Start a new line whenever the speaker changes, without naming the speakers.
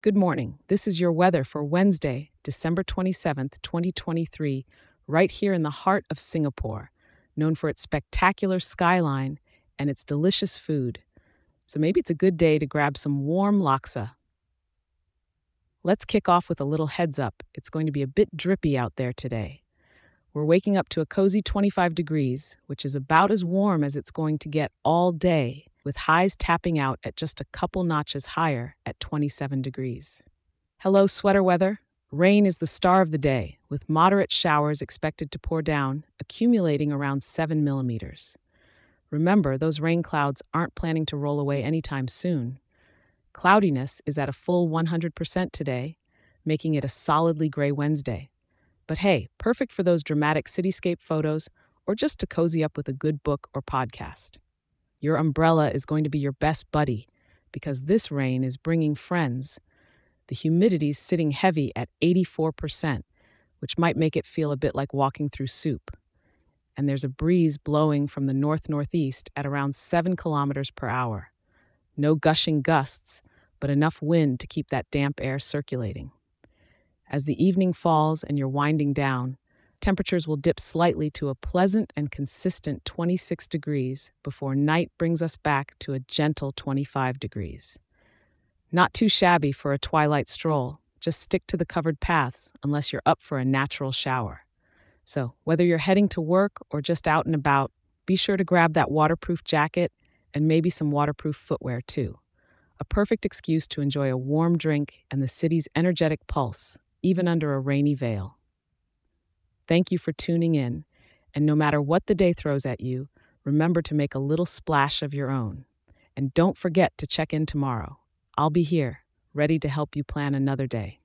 Good morning. This is your weather for Wednesday, December 27th, 2023, right here in the heart of Singapore, known for its spectacular skyline and its delicious food. So maybe it's a good day to grab some warm laksa. Let's kick off with a little heads up. It's going to be a bit drippy out there today. We're waking up to a cozy 25 degrees, which is about as warm as it's going to get all day with highs tapping out at just a couple notches higher at 27 degrees. Hello, sweater weather. Rain is the star of the day, with moderate showers expected to pour down, accumulating around 7 millimeters. Remember, those rain clouds aren't planning to roll away anytime soon. Cloudiness is at a full 100% today, making it a solidly gray Wednesday. But hey, perfect for those dramatic cityscape photos or just to cozy up with a good book or podcast. Your umbrella is going to be your best buddy because this rain is bringing friends. The humidity's sitting heavy at 84%, which might make it feel a bit like walking through soup. And there's a breeze blowing from the north northeast at around 7 kilometers per hour. No gushing gusts, but enough wind to keep that damp air circulating. As the evening falls and you're winding down, Temperatures will dip slightly to a pleasant and consistent 26 degrees before night brings us back to a gentle 25 degrees. Not too shabby for a twilight stroll, just stick to the covered paths unless you're up for a natural shower. So, whether you're heading to work or just out and about, be sure to grab that waterproof jacket and maybe some waterproof footwear too. A perfect excuse to enjoy a warm drink and the city's energetic pulse, even under a rainy veil. Thank you for tuning in. And no matter what the day throws at you, remember to make a little splash of your own. And don't forget to check in tomorrow. I'll be here, ready to help you plan another day.